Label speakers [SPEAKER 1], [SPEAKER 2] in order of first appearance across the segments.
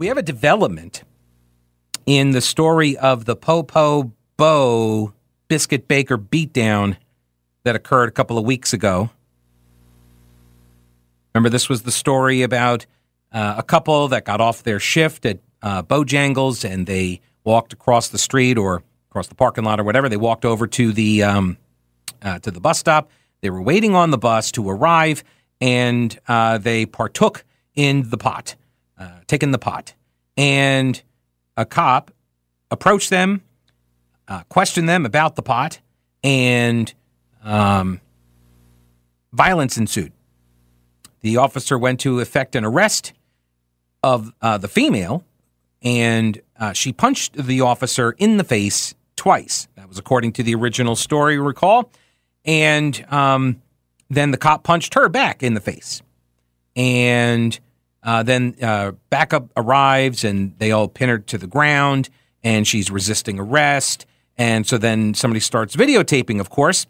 [SPEAKER 1] We have a development in the story of the Popo Bo Biscuit Baker beatdown that occurred a couple of weeks ago. Remember, this was the story about uh, a couple that got off their shift at uh, Bojangles and they walked across the street or across the parking lot or whatever. They walked over to the um, uh, to the bus stop. They were waiting on the bus to arrive, and uh, they partook in the pot, uh, taking the pot. And a cop approached them, uh, questioned them about the pot, and um, violence ensued. The officer went to effect an arrest of uh, the female, and uh, she punched the officer in the face twice. That was according to the original story, recall. And um, then the cop punched her back in the face. And uh, then uh, backup arrives and they all pin her to the ground and she's resisting arrest. And so then somebody starts videotaping, of course.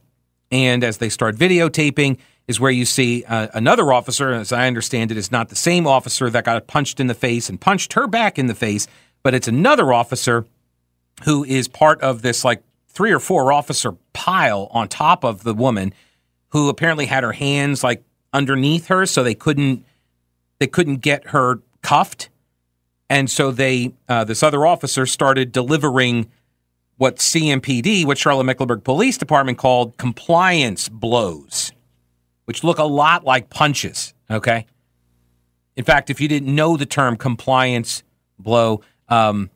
[SPEAKER 1] And as they start videotaping, is where you see uh, another officer, as I understand it, is not the same officer that got punched in the face and punched her back in the face, but it's another officer who is part of this like three or four officer pile on top of the woman who apparently had her hands like underneath her so they couldn't they couldn't get her cuffed and so they uh, this other officer started delivering what CMPD, what Charlotte Mecklenburg Police Department called compliance blows, which look a lot like punches. Okay. In fact, if you didn't know the term compliance blow, um,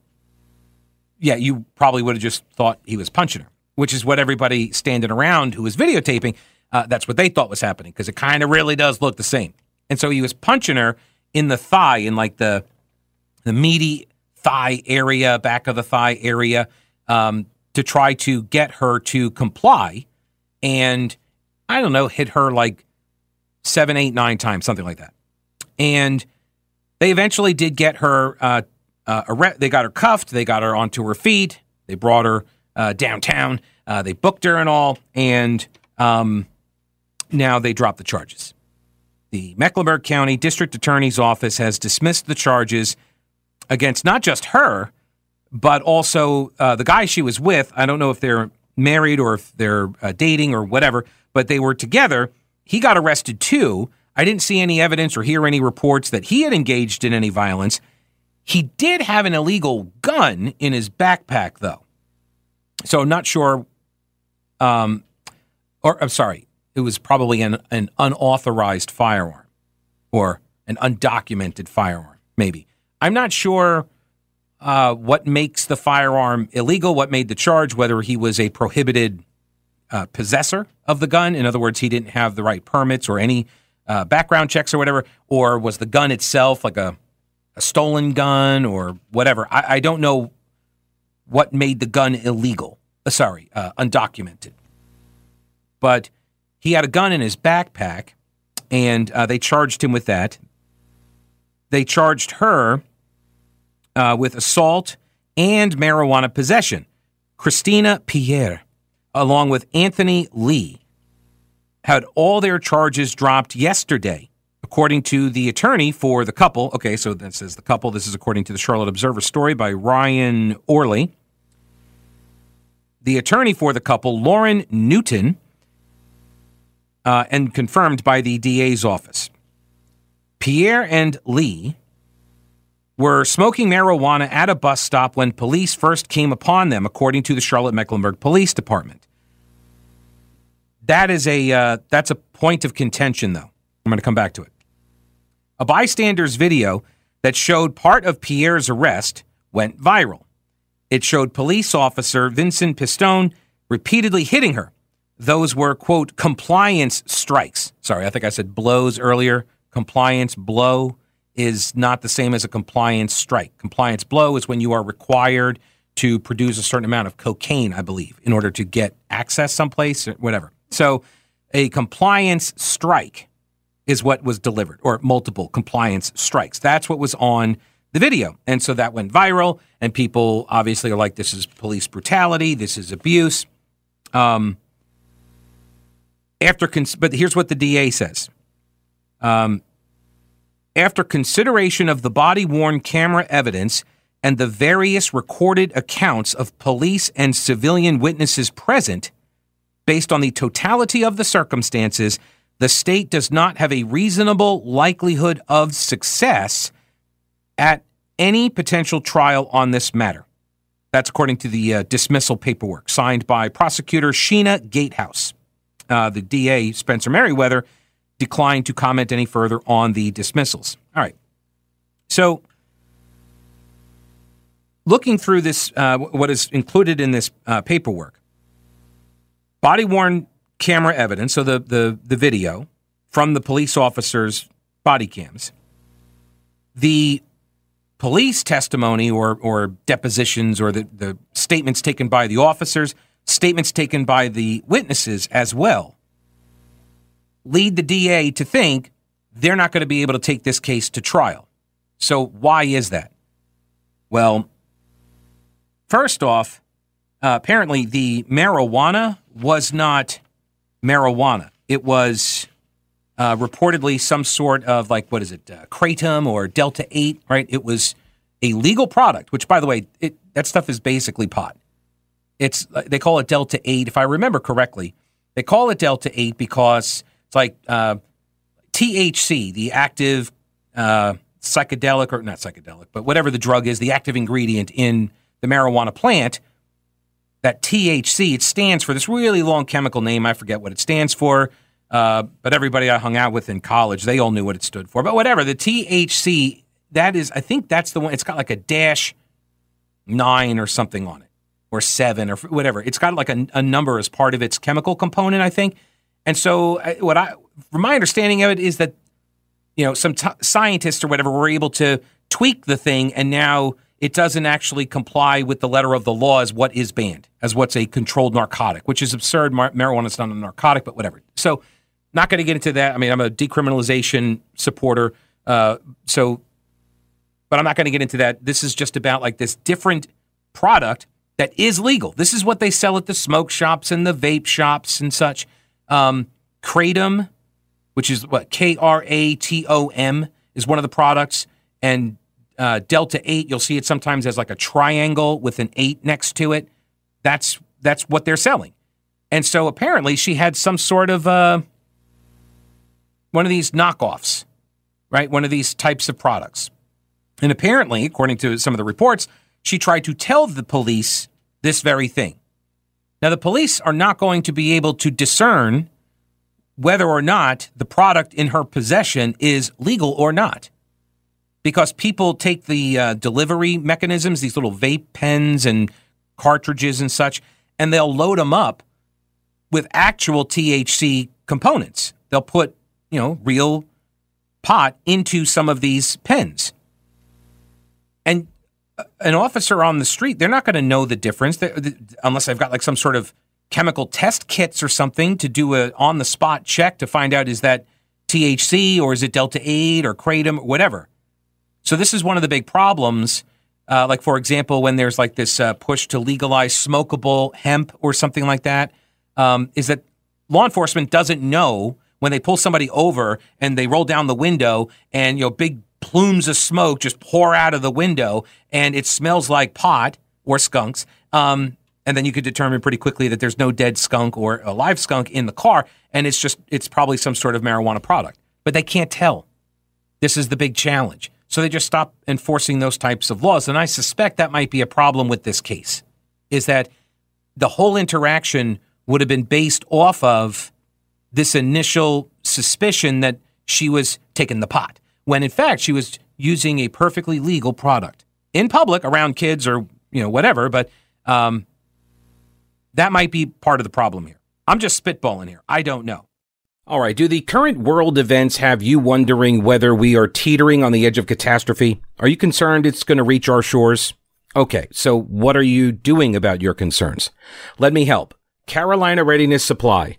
[SPEAKER 1] yeah, you probably would have just thought he was punching her, which is what everybody standing around who was videotaping, uh, that's what they thought was happening because it kind of really does look the same. And so he was punching her in the thigh, in like the the meaty thigh area, back of the thigh area, um, to try to get her to comply. And I don't know, hit her like seven, eight, nine times, something like that. And they eventually did get her uh, uh, they got her cuffed. They got her onto her feet. They brought her uh, downtown. Uh, they booked her and all. And um, now they dropped the charges. The Mecklenburg County District Attorney's Office has dismissed the charges against not just her, but also uh, the guy she was with. I don't know if they're married or if they're uh, dating or whatever, but they were together. He got arrested too. I didn't see any evidence or hear any reports that he had engaged in any violence. He did have an illegal gun in his backpack, though. So I'm not sure. Um, or I'm sorry, it was probably an, an unauthorized firearm or an undocumented firearm, maybe. I'm not sure uh, what makes the firearm illegal, what made the charge, whether he was a prohibited uh, possessor of the gun. In other words, he didn't have the right permits or any uh, background checks or whatever, or was the gun itself like a a stolen gun or whatever. I, I don't know what made the gun illegal. Uh, sorry, uh, undocumented. But he had a gun in his backpack, and uh, they charged him with that. They charged her uh, with assault and marijuana possession. Christina Pierre, along with Anthony Lee, had all their charges dropped yesterday According to the attorney for the couple, okay, so that says the couple. This is according to the Charlotte Observer story by Ryan Oehrli. The attorney for the couple, Lauren Newton, uh, and confirmed by the DA's office. Pierre and Lee were smoking marijuana at a bus stop when police first came upon them, according to the Charlotte Mecklenburg Police Department. That is a uh, that's a point of contention, though. I'm going to come back to it. A bystander's video that showed part of Pierre's arrest went viral. It showed police officer Vincent Pistone repeatedly hitting her. Those were, quote, compliance strikes. Sorry, I think I said blows earlier. Compliance blow. is not the same as a compliance strike. Compliance blow is when you are required to produce a certain amount of cocaine, I believe, in order to get access someplace or whatever. So a compliance strike is what was delivered, or multiple compliance strikes. That's what was on the video. And so that went viral, and people obviously are like, this is police brutality, this is abuse. Um, after, cons- but here's what the DA says. Um, after consideration of the body worn camera evidence and the various recorded accounts of police and civilian witnesses present, based on the totality of the circumstances, the state does not have a reasonable likelihood of success at any potential trial on this matter. That's according to the uh, dismissal paperwork signed by prosecutor Sheena Gatehouse. Uh, the DA, Spencer Merriweather, declined to comment any further on the dismissals. All right. So, looking through this, uh, what is included in this uh, paperwork, body worn camera evidence, so the, the, the video from the police officers' body cams, the police testimony or, or depositions or the, the statements taken by the officers, statements taken by the witnesses as well, lead the DA to think they're not going to be able to take this case to trial. So, why is that? Well, first off, uh, apparently the marijuana was not marijuana. It was uh, reportedly some sort of like what is it, uh, kratom or delta eight, right? It was a legal product, which by the way, it, that stuff is basically pot. It's they call it delta eight, if I remember correctly. They call it delta eight because it's like uh, THC, the active uh, psychedelic or not psychedelic, but whatever the drug is, the active ingredient in the marijuana plant that THC, it stands for this really long chemical name. I forget what it stands for. Uh, but everybody I hung out with in college, they all knew what it stood for. But whatever, the THC, that is, I think that's the one. It's got like a dash nine or something on it, or seven or whatever. It's got like a, a number as part of its chemical component, I think. And so, what I, from my understanding of it, is that you know some t- scientists or whatever were able to tweak the thing, and now it doesn't actually comply with the letter of the law as what is banned, as what's a controlled narcotic, which is absurd. Mar- marijuana is not a narcotic, but whatever. So, not going to get into that. I mean, I'm a decriminalization supporter. Uh, so, but I'm not going to get into that. This is just about like this different product that is legal. This is what they sell at the smoke shops and the vape shops and such. Um, Kratom, which is what K R A T O M, is one of the products, and uh, Delta 8, you'll see it sometimes as like a triangle with an 8 next to it. That's that's what they're selling. And so apparently she had some sort of uh, one of these knockoffs, right? One of these types of products. And apparently, according to some of the reports, she tried to tell the police this very thing. Now, the police are not going to be able to discern whether or not the product in her possession is legal or not because people take the uh, delivery mechanisms, these little vape pens and cartridges and such, and they'll load them up with actual THC components. They'll put, you know, real pot into some of these pens. An officer on the street, they're not going to know the difference unless I've got like some sort of chemical test kits or something to do a on the spot check to find out is that THC or is it Delta 8 or Kratom, whatever. So this is one of the big problems. Uh, like for example, when there's like this uh, push to legalize smokable hemp or something like that, um, is that law enforcement doesn't know when they pull somebody over and they roll down the window and you know big plumes of smoke just pour out of the window and it smells like pot or skunks. Um, and then you could determine pretty quickly that there's no dead skunk or a live skunk in the car, and it's just it's probably some sort of marijuana product. But they can't tell. This is the big challenge. So they just stop enforcing those types of laws. And I suspect that might be a problem with this case, is that the whole interaction would have been based off of this initial suspicion that she was taking the pot, when in fact she was using a perfectly legal product in public around kids or you know whatever. But um, that might be part of the problem here. I'm just spitballing here. I don't know. All right. Do the current world events have you wondering whether we are teetering on the edge of catastrophe? Are you concerned it's going to reach our shores? Okay. So what are you doing about your concerns? Let me help. Carolina Readiness Supply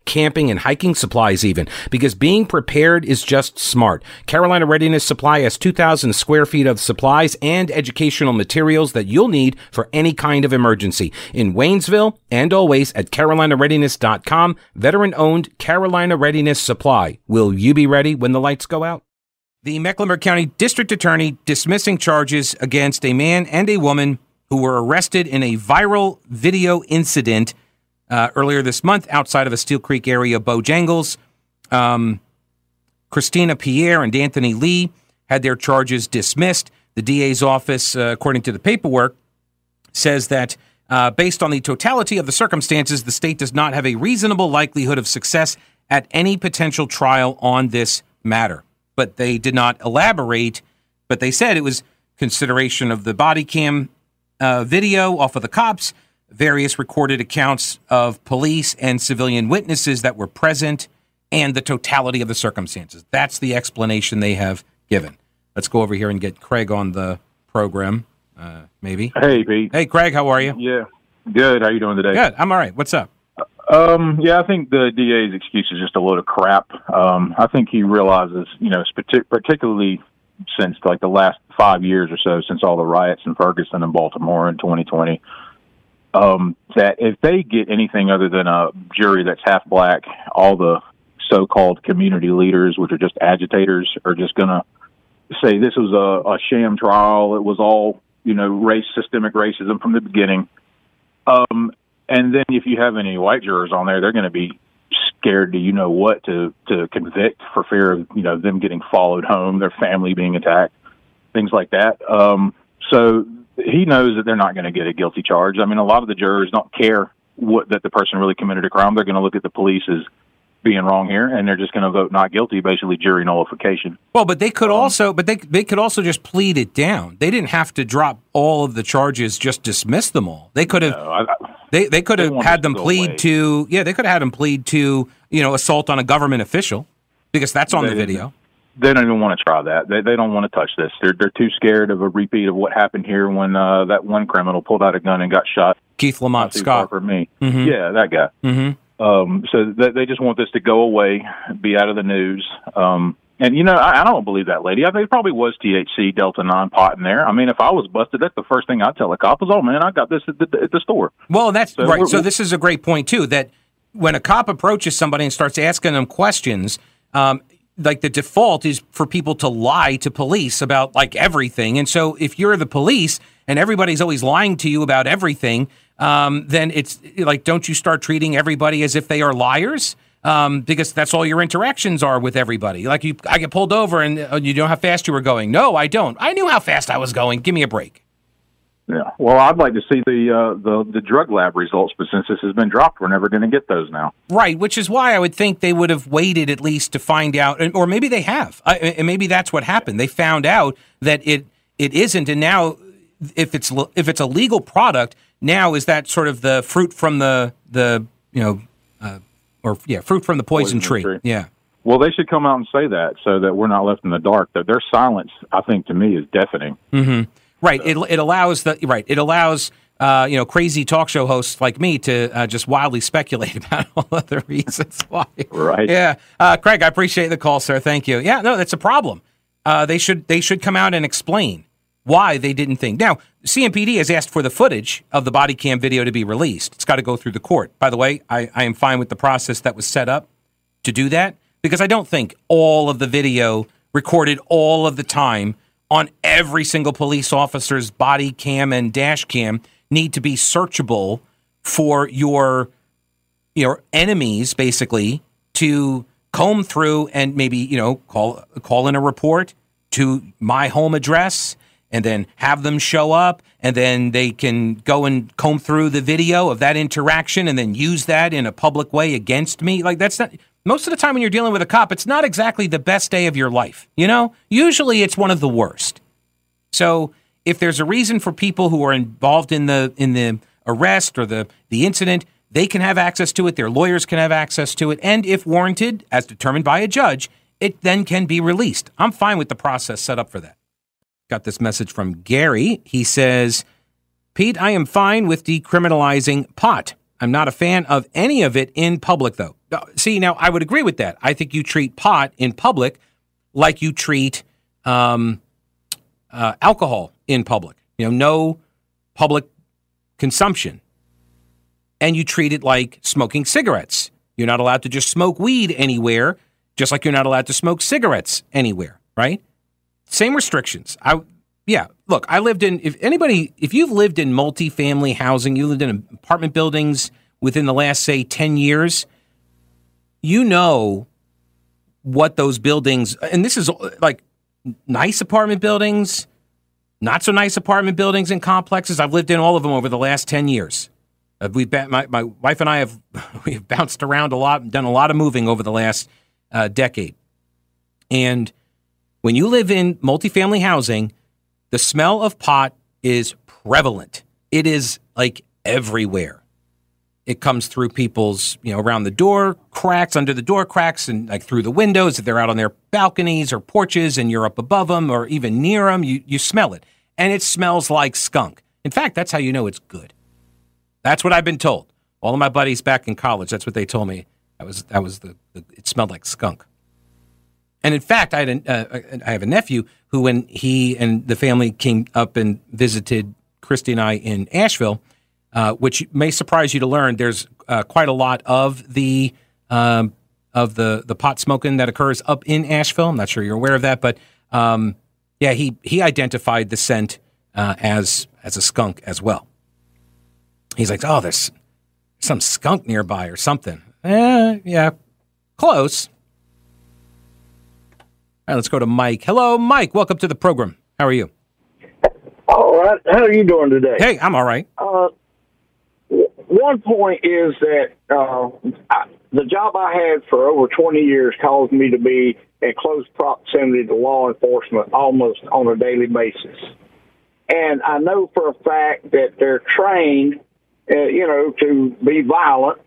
[SPEAKER 1] camping and hiking supplies even, because being prepared is just smart. Carolina Readiness Supply has 2,000 square feet of supplies and educational materials that you'll need for any kind of emergency. In Waynesville and always at carolinareadiness.com, veteran owned Carolina Readiness Supply. Will you be ready when the lights go out? The Mecklenburg County District Attorney dismissing charges against a man and a woman who were arrested in a viral video incident uh, earlier this month outside of a Steel Creek area Bojangles. Um, Christina Pierre and Anthony Lee had their charges dismissed. The DA's office, uh, according to the paperwork, says that uh, based on the totality of the circumstances, the state does not have a reasonable likelihood of success at any potential trial on this matter. But they did not elaborate, but they said it was consideration of the body cam uh, video off of the cops various recorded accounts of police and civilian witnesses that were present and the totality of the circumstances. That's the explanation they have given. Let's go over here and get Craig on the program, uh, maybe.
[SPEAKER 2] Hey, Pete.
[SPEAKER 1] Hey, Craig, how are you?
[SPEAKER 2] Yeah, good. How you doing today?
[SPEAKER 1] Good. I'm all right. What's up?
[SPEAKER 2] Um, yeah, I think the DA's excuse is just a load of crap. Um, I think he realizes, you know, particularly since like the last five years or so, since all the riots in Ferguson and Baltimore in 2020, um, that if they get anything other than a jury that's half black, all the so-called community leaders, which are just agitators, are just going to say this was a, a sham trial. It was all you know, race systemic racism from the beginning. Um, and then if you have any white jurors on there, they're going to be scared to you know what to to convict for fear of you know them getting followed home, their family being attacked, things like that. Um, so he knows that they're not going to get a guilty charge. I mean, a lot of the jurors don't care what that the person really committed a crime. They're going to look at the police as being wrong here, and they're just going to vote not guilty, basically jury nullification.
[SPEAKER 1] Well, but they could um, also, but they they could also just plead it down. They didn't have to drop all of the charges, just dismiss them all. They could have. No, I, they they could have had them plead away. to yeah. They could have had them plead to you know assault on a government official because that's on they the video
[SPEAKER 2] they don't even want to try that. They they don't want to touch this. They're they're too scared of a repeat of what happened here when uh, that one criminal pulled out a gun and got shot.
[SPEAKER 1] Keith Lamont Scott
[SPEAKER 2] for me. Mm-hmm. Yeah, that guy. Mm-hmm. Um, so they, they just want this to go away, be out of the news. Um, and you know, I, I don't believe that lady. I think it probably was THC Delta nine pot in there. I mean, if I was busted, that's the first thing I'd tell a cop is, "Oh man, I got this at the, at the store."
[SPEAKER 1] Well, that's so right. So this is a great point too. That when a cop approaches somebody and starts asking them questions, um, like the default is for people to lie to police about like everything. And so if you're the police and everybody's always lying to you about everything, um, then it's like, don't you start treating everybody as if they are liars? Um, because that's all your interactions are with everybody. Like you, I get pulled over and uh, you know how fast you were going. No, I don't. I knew how fast I was going. Give me a break.
[SPEAKER 2] Yeah. Well, I'd like to see the uh, the the drug lab results, but since this has been dropped, we're never going to get those now.
[SPEAKER 1] Right. Which is why I would think they would have waited at least to find out, or maybe they have, and maybe that's what happened. They found out that it it isn't, and now if it's if it's a legal product, now is that sort of the fruit from the the you know, uh, or yeah, fruit from the poison, poison tree. tree. Yeah.
[SPEAKER 2] Well, they should come out and say that so that we're not left in the dark. That their silence, I think, to me, is deafening.
[SPEAKER 1] Mm-hmm. Right. It, it allows the right. It allows uh, you know crazy talk show hosts like me to uh, just wildly speculate about all other reasons why.
[SPEAKER 2] Right.
[SPEAKER 1] Yeah. Uh, Craig, I appreciate the call, sir. Thank you. Yeah. No, that's a problem. Uh, they should they should come out and explain why they didn't think. Now, CMPD has asked for the footage of the body cam video to be released. It's got to go through the court. By the way, I, I am fine with the process that was set up to do that because I don't think all of the video recorded all of the time on every single police officer's body cam and dash cam need to be searchable for your your enemies basically to comb through and maybe you know call call in a report to my home address and then have them show up and then they can go and comb through the video of that interaction and then use that in a public way against me. Like that's not most of the time when you're dealing with a cop, it's not exactly the best day of your life. You know, usually it's one of the worst. So if there's a reason for people who are involved in the in the arrest or the the incident, they can have access to it. Their lawyers can have access to it, and if warranted, as determined by a judge, it then can be released. I'm fine with the process set up for that. Got this message from Gary. He says, "Pete, I am fine with decriminalizing pot. I'm not a fan of any of it in public, though. See, now I would agree with that. I think you treat pot in public like you treat um, uh, alcohol in public. You know, no public consumption. And you treat it like smoking cigarettes. You're not allowed to just smoke weed anywhere, just like you're not allowed to smoke cigarettes anywhere, right? Same restrictions. I yeah, look, I lived in if anybody if you've lived in multifamily housing, you lived in apartment buildings within the last say 10 years, you know what those buildings and this is like nice apartment buildings, not so nice apartment buildings and complexes. I've lived in all of them over the last 10 years. Uh, we've my, my wife and I have we've bounced around a lot, and done a lot of moving over the last uh, decade. And when you live in multifamily housing, the smell of pot is prevalent. It is like everywhere. It comes through people's, you know, around the door cracks, under the door cracks, and like through the windows. If they're out on their balconies or porches and you're up above them or even near them, you, you smell it. And it smells like skunk. In fact, that's how you know it's good. That's what I've been told. All of my buddies back in college, that's what they told me. That was that was the, the it smelled like skunk. And in fact, I had a, uh, I have a nephew who, when he and the family came up and visited Christy and I in Asheville, uh, which may surprise you to learn, there's uh, quite a lot of the um, of the the pot smoking that occurs up in Asheville. I'm not sure you're aware of that, but um, yeah, he he identified the scent uh, as as a skunk as well. He's like, oh, there's some skunk nearby or something. Eh, yeah, close. All right, let's go to Mike. Hello, Mike. Welcome to the program. How are you?
[SPEAKER 3] All right. How are you doing today?
[SPEAKER 1] Hey, I'm all right.
[SPEAKER 3] Uh, one point is that uh, I, the job I had for over 20 years caused me to be in close proximity to law enforcement almost on a daily basis. And I know for a fact that they're trained uh, you know, to be violent.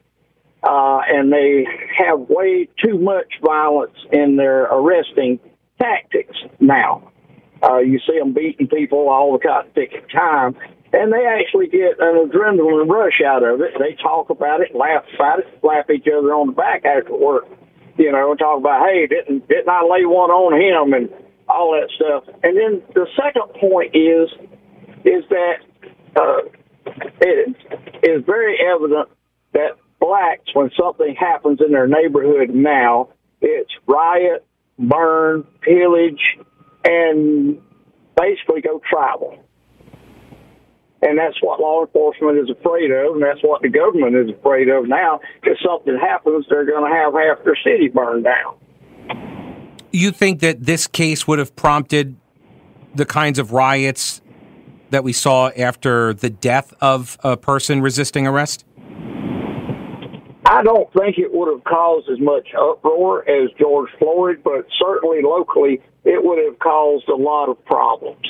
[SPEAKER 3] Uh, and they have way too much violence in their arresting tactics now. Uh, you see them beating people all the time, and they actually get an adrenaline rush out of it. They talk about it, laugh about it, slap each other on the back after work, you know, and talk about, hey, didn't didn't I lay one on him and all that stuff. And then the second point is is that uh, it is very evident that blacks, when something happens in their neighborhood now, it's riot, burn, pillage, and basically go tribal. And that's what law enforcement is afraid of, and that's what the government is afraid of now. If something happens, they're going to have half their city burned down.
[SPEAKER 1] You think that this case would have prompted the kinds of riots that we saw after the death of a person resisting arrest?
[SPEAKER 3] I don't think it would have caused as much uproar as George Floyd, but certainly locally it would have caused a lot of problems.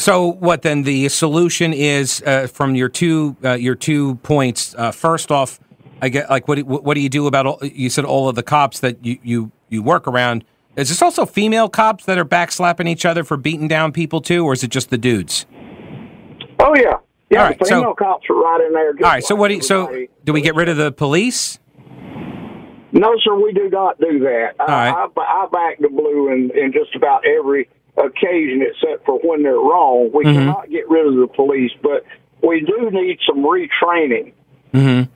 [SPEAKER 1] So, what then? The solution is uh, from your two uh, your two points. Uh, first off, I get like what what do you do about all, you said all of the cops that you you you work around? Is this also female cops that are backslapping each other for beating down people too, or is it just the dudes?
[SPEAKER 3] Oh yeah, yeah. Right, female so, cops are right in there.
[SPEAKER 1] All right. So what? Do you, so do we get rid of the police?
[SPEAKER 3] No, sir. We do not do that. All right. I, I, I back the blue in, in just about every occasion, except for when they're wrong. We mm-hmm. cannot get rid of the police, but we do need some retraining.
[SPEAKER 1] Mm-hmm.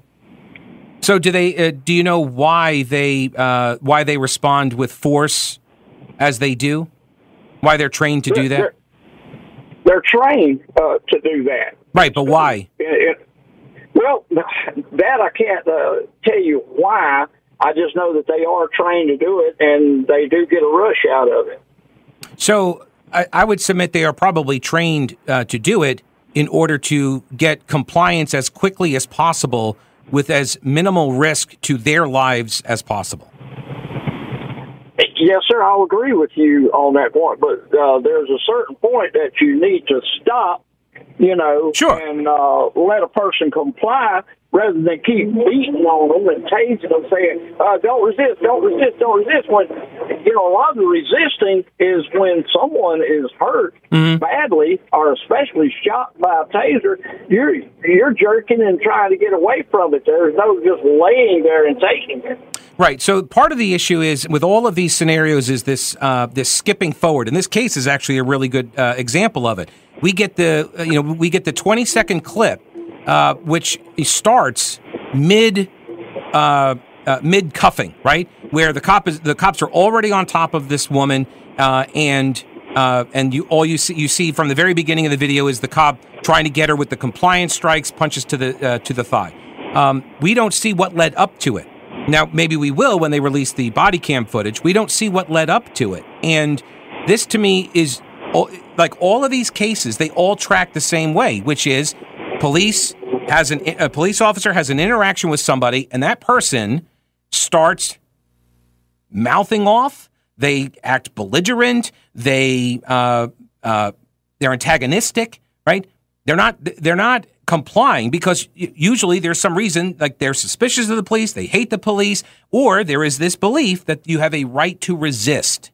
[SPEAKER 1] So, do they? Uh, do you know why they uh, why they respond with force as they do? Why they're trained to do that?
[SPEAKER 3] They're, they're trained uh, to do that.
[SPEAKER 1] Right, but why?
[SPEAKER 3] It, it, well, that I can't uh, tell you why. I just know that they are trained to do it, and they do get a rush out of it.
[SPEAKER 1] So, I, I would submit they are probably trained uh, to do it in order to get compliance as quickly as possible with as minimal risk to their lives as possible.
[SPEAKER 3] Yes, sir. I'll agree with you on that point, but uh, there's a certain point that you need to stop, you know,
[SPEAKER 1] Sure.
[SPEAKER 3] and uh, let a person comply rather than keep beating on them and tasing them, saying, uh, "Don't resist, don't resist, don't resist." When you know a lot of the resisting is when someone is hurt badly, or especially shot by a taser. You're you're jerking and trying to get away from it. There's no just laying there and taking it.
[SPEAKER 1] Right. So part of the issue is with all of these scenarios is this uh, this skipping forward, and this case is actually a really good uh, example of it. We get the uh, you know we get the twenty second clip, uh, which starts mid uh, uh, mid cuffing, right, where the cop is the cops are already on top of this woman, uh, and uh, and you all you see you see from the very beginning of the video is the cop trying to get her with the compliance strikes, punches to the to the thigh. Um, we don't see what led up to it. Now, maybe we will when they release the body cam footage. We don't see what led up to it. And this to me is all- like all of these cases, they all track the same way, which is police has an a police officer has an interaction with somebody and that person starts mouthing off, they act belligerent, they uh, uh, they're antagonistic, right? They're not they're not complying because usually there's some reason like they're suspicious of the police, they hate the police, or there is this belief that you have a right to resist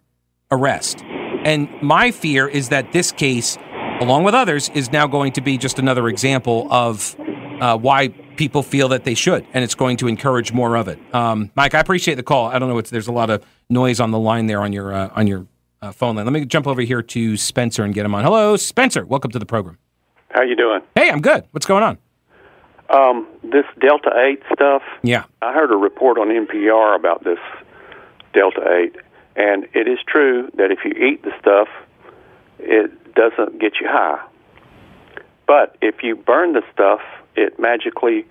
[SPEAKER 1] arrest. And my fear is that this case, along with others, is now going to be just another example of uh, why people feel that they should, and it's going to encourage more of it. Um, Mike, I appreciate the call. I don't know, there's a lot of noise on the line there on your uh, on your uh, phone line. Let me jump over here to Spencer and get him on. Hello, Spencer. Welcome to the program.
[SPEAKER 4] How you doing?
[SPEAKER 1] Hey, I'm good. What's going on?
[SPEAKER 4] Um, this Delta Eight stuff.
[SPEAKER 1] Yeah.
[SPEAKER 4] I heard a report on NPR about this Delta Eight, and it is true that if you eat the stuff, it doesn't get you high. But if you burn the stuff, it magically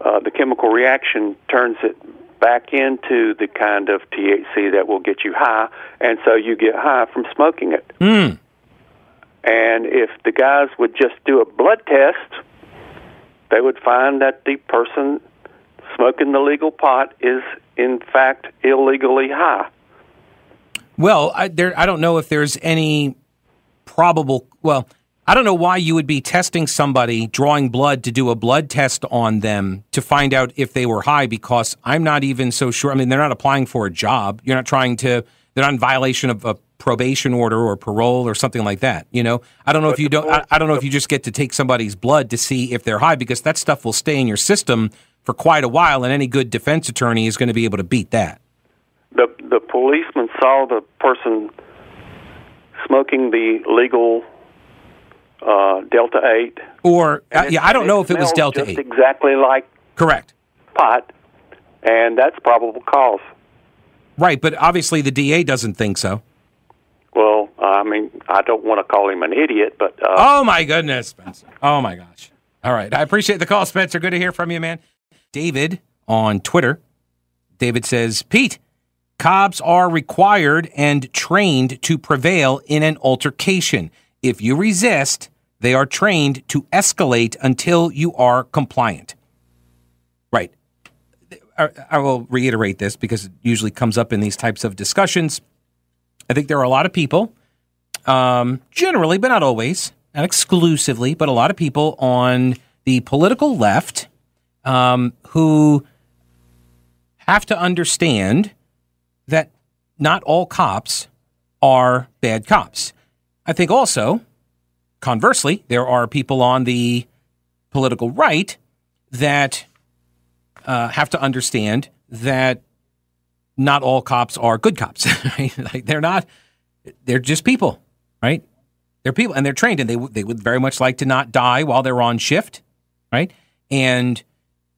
[SPEAKER 4] uh, the chemical reaction turns it back into the kind of THC that will get you high, and so you get high from smoking it.
[SPEAKER 1] Hmm.
[SPEAKER 4] And if the guys would just do a blood test, they would find that the person smoking the legal pot is, in fact, illegally high.
[SPEAKER 1] Well, I, there, I don't know if there's any probable. Well, I don't know why you would be testing somebody, drawing blood to do a blood test on them to find out if they were high. Because I'm not even so sure. I mean, they're not applying for a job. You're not trying to. They're not in violation of a probation order or parole or something like that. You know, I don't know if you don't. I, I don't know if you just get to take somebody's blood to see if they're high because that stuff will stay in your system for quite a while, and any good defense attorney is going to be able to beat that.
[SPEAKER 4] The the policeman saw the person smoking the legal uh, Delta Eight.
[SPEAKER 1] Or uh, yeah, I don't know if it was Delta Eight.
[SPEAKER 4] Exactly like
[SPEAKER 1] Correct.
[SPEAKER 4] pot, and that's probable cause.
[SPEAKER 1] Right, but obviously the DA doesn't think so.
[SPEAKER 4] Well, I mean, I don't want to call him an idiot, but uh,
[SPEAKER 1] Oh my goodness, Spencer. Oh my gosh. All right. I appreciate the call, Spencer. Good to hear from you, man. David on Twitter. David says, Pete, cops are required and trained to prevail in an altercation. If you resist, they are trained to escalate until you are compliant. Right. I, will reiterate this because it usually comes up in these types of discussions. I think there are a lot of people um, generally, but not always, not exclusively, but a lot of people on the political left um, who have to understand that not all cops are bad cops. I think also, conversely, there are people on the political right that uh, have to understand that not all cops are good cops. Right? like they're not. They're just people, right? They're people, and they're trained, and they they would very much like to not die while they're on shift, right? And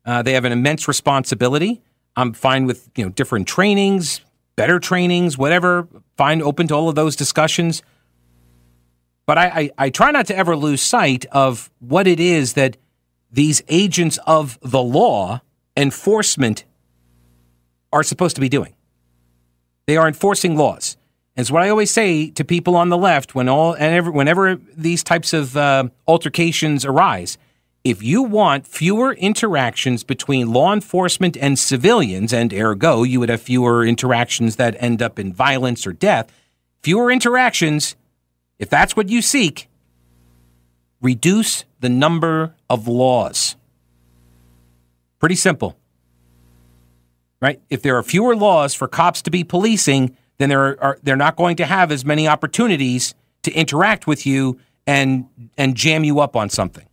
[SPEAKER 1] uh, they have an immense responsibility. I'm fine with you know different trainings, better trainings, whatever. Fine, open to all of those discussions. But I, I, I try not to ever lose sight of what it is that these agents of the law, enforcement, are supposed to be doing. They are enforcing laws. And it's what I always say to people on the left when all and every, whenever these types of uh, altercations arise if you want fewer interactions between law enforcement and civilians, and ergo, you would have fewer interactions that end up in violence or death, fewer interactions, if that's what you seek, reduce the number of laws. Pretty simple. Right? If there are fewer laws for cops to be policing, then there are, they're not going to have as many opportunities to interact with you and and jam you up on something.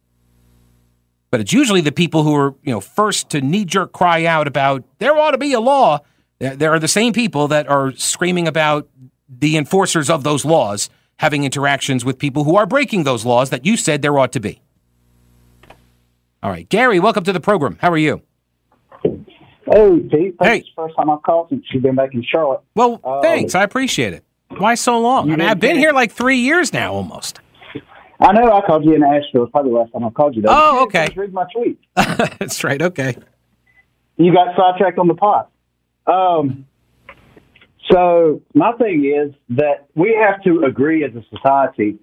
[SPEAKER 1] But it's usually the people who are, you know, first to knee jerk cry out about there ought to be a law. There are the same people that are screaming about the enforcers of those laws having interactions with people who are breaking those laws that you said there ought to be. All right, Gary, welcome to the program. How are you?
[SPEAKER 5] Hey, Pete.
[SPEAKER 1] Hey.
[SPEAKER 5] First time I've called since you've been back in Charlotte.
[SPEAKER 1] Well,
[SPEAKER 5] Um,
[SPEAKER 1] thanks. I appreciate it. Why so long? I mean, I've been here like three years now almost.
[SPEAKER 5] I know I called you in Asheville. It's probably the last time I called you. Though.
[SPEAKER 1] Oh, okay.
[SPEAKER 5] Read my tweet.
[SPEAKER 1] That's right. Okay.
[SPEAKER 5] You got sidetracked on the pot. Um, so my thing is that we have to agree as a society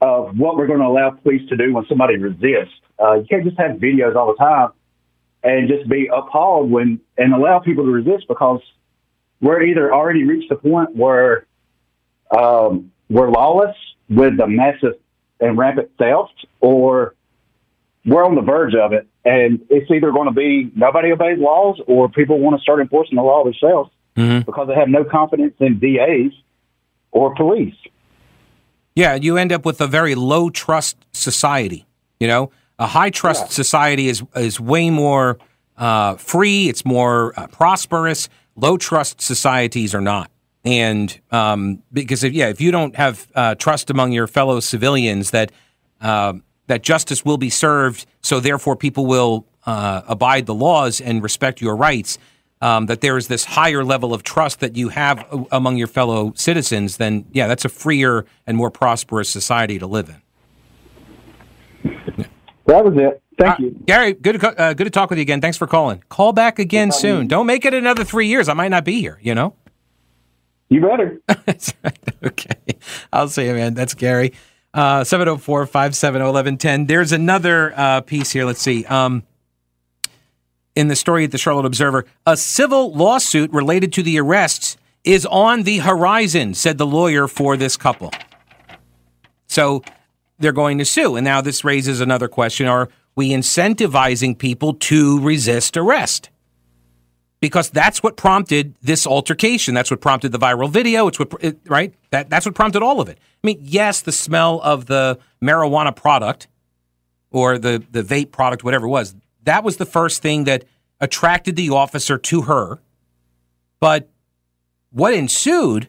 [SPEAKER 5] of what we're going to allow police to do when somebody resists. Uh, you can't just have videos all the time and just be appalled when and allow people to resist because we're either already reached the point where um, we're lawless with the massive and rampant theft, or we're on the verge of it, and it's either going to be nobody obeys laws or people want to start enforcing the law themselves
[SPEAKER 1] Mhm.
[SPEAKER 5] because they have no confidence in DAs or police.
[SPEAKER 1] Yeah, you end up with a very low trust society. You know, a high trust society is is way more uh, free. It's more uh, prosperous. Low trust societies are not, and um, because if, yeah, if you don't have uh, trust among your fellow civilians that uh, that justice will be served, so therefore people will uh, abide the laws and respect your rights. Um, that there is this higher level of trust that you have a- among your fellow citizens, then yeah, that's a freer and more prosperous society to live in.
[SPEAKER 5] That was it. Thank
[SPEAKER 1] Uh,
[SPEAKER 5] you.
[SPEAKER 1] Gary. Good, to, uh, good to talk with you again. Thanks for calling. Call back again soon. Don't make it another three years. I might not be here. You know.
[SPEAKER 5] You better.
[SPEAKER 1] Okay. I'll see you, man. That's Gary. Uh, 704 570 1110. There's another uh, piece here. Let's see. Um, in the story at the Charlotte Observer, a civil lawsuit related to the arrests is on the horizon, said the lawyer for this couple. So they're going to sue. And now this raises another question Are we incentivizing people to resist arrest? Because that's what prompted this altercation. That's what prompted the viral video. It's what it, right that that's what prompted all of it. I mean, yes, the smell of the marijuana product or the the vape product, whatever it was, that was the first thing that attracted the officer to her. But what ensued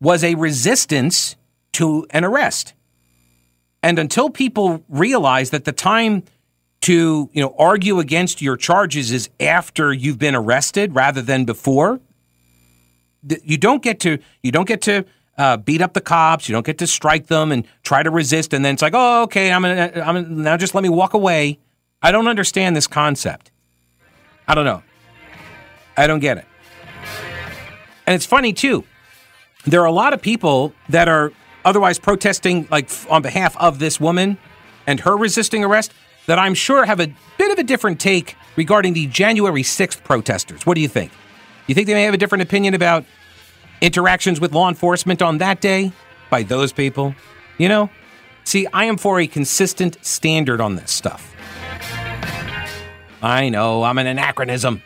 [SPEAKER 1] was a resistance to an arrest. And until people realize that the time to you know argue against your charges is after you've been arrested rather than before. You don't get to you don't get to uh, beat up the cops. You don't get to strike them and try to resist, and then it's like, oh, okay, I'm gonna, I'm gonna now just let me walk away. I don't understand this concept. I don't know. I don't get it. And it's funny too. There are a lot of people that are otherwise protesting like on behalf of this woman and her resisting arrest that I'm sure have a bit of a different take regarding the January 6th protesters. What do you think? You think they may have a different opinion about interactions with law enforcement on that day by those people? You know? See, I am for a consistent standard on this stuff. I know, I'm an anachronism.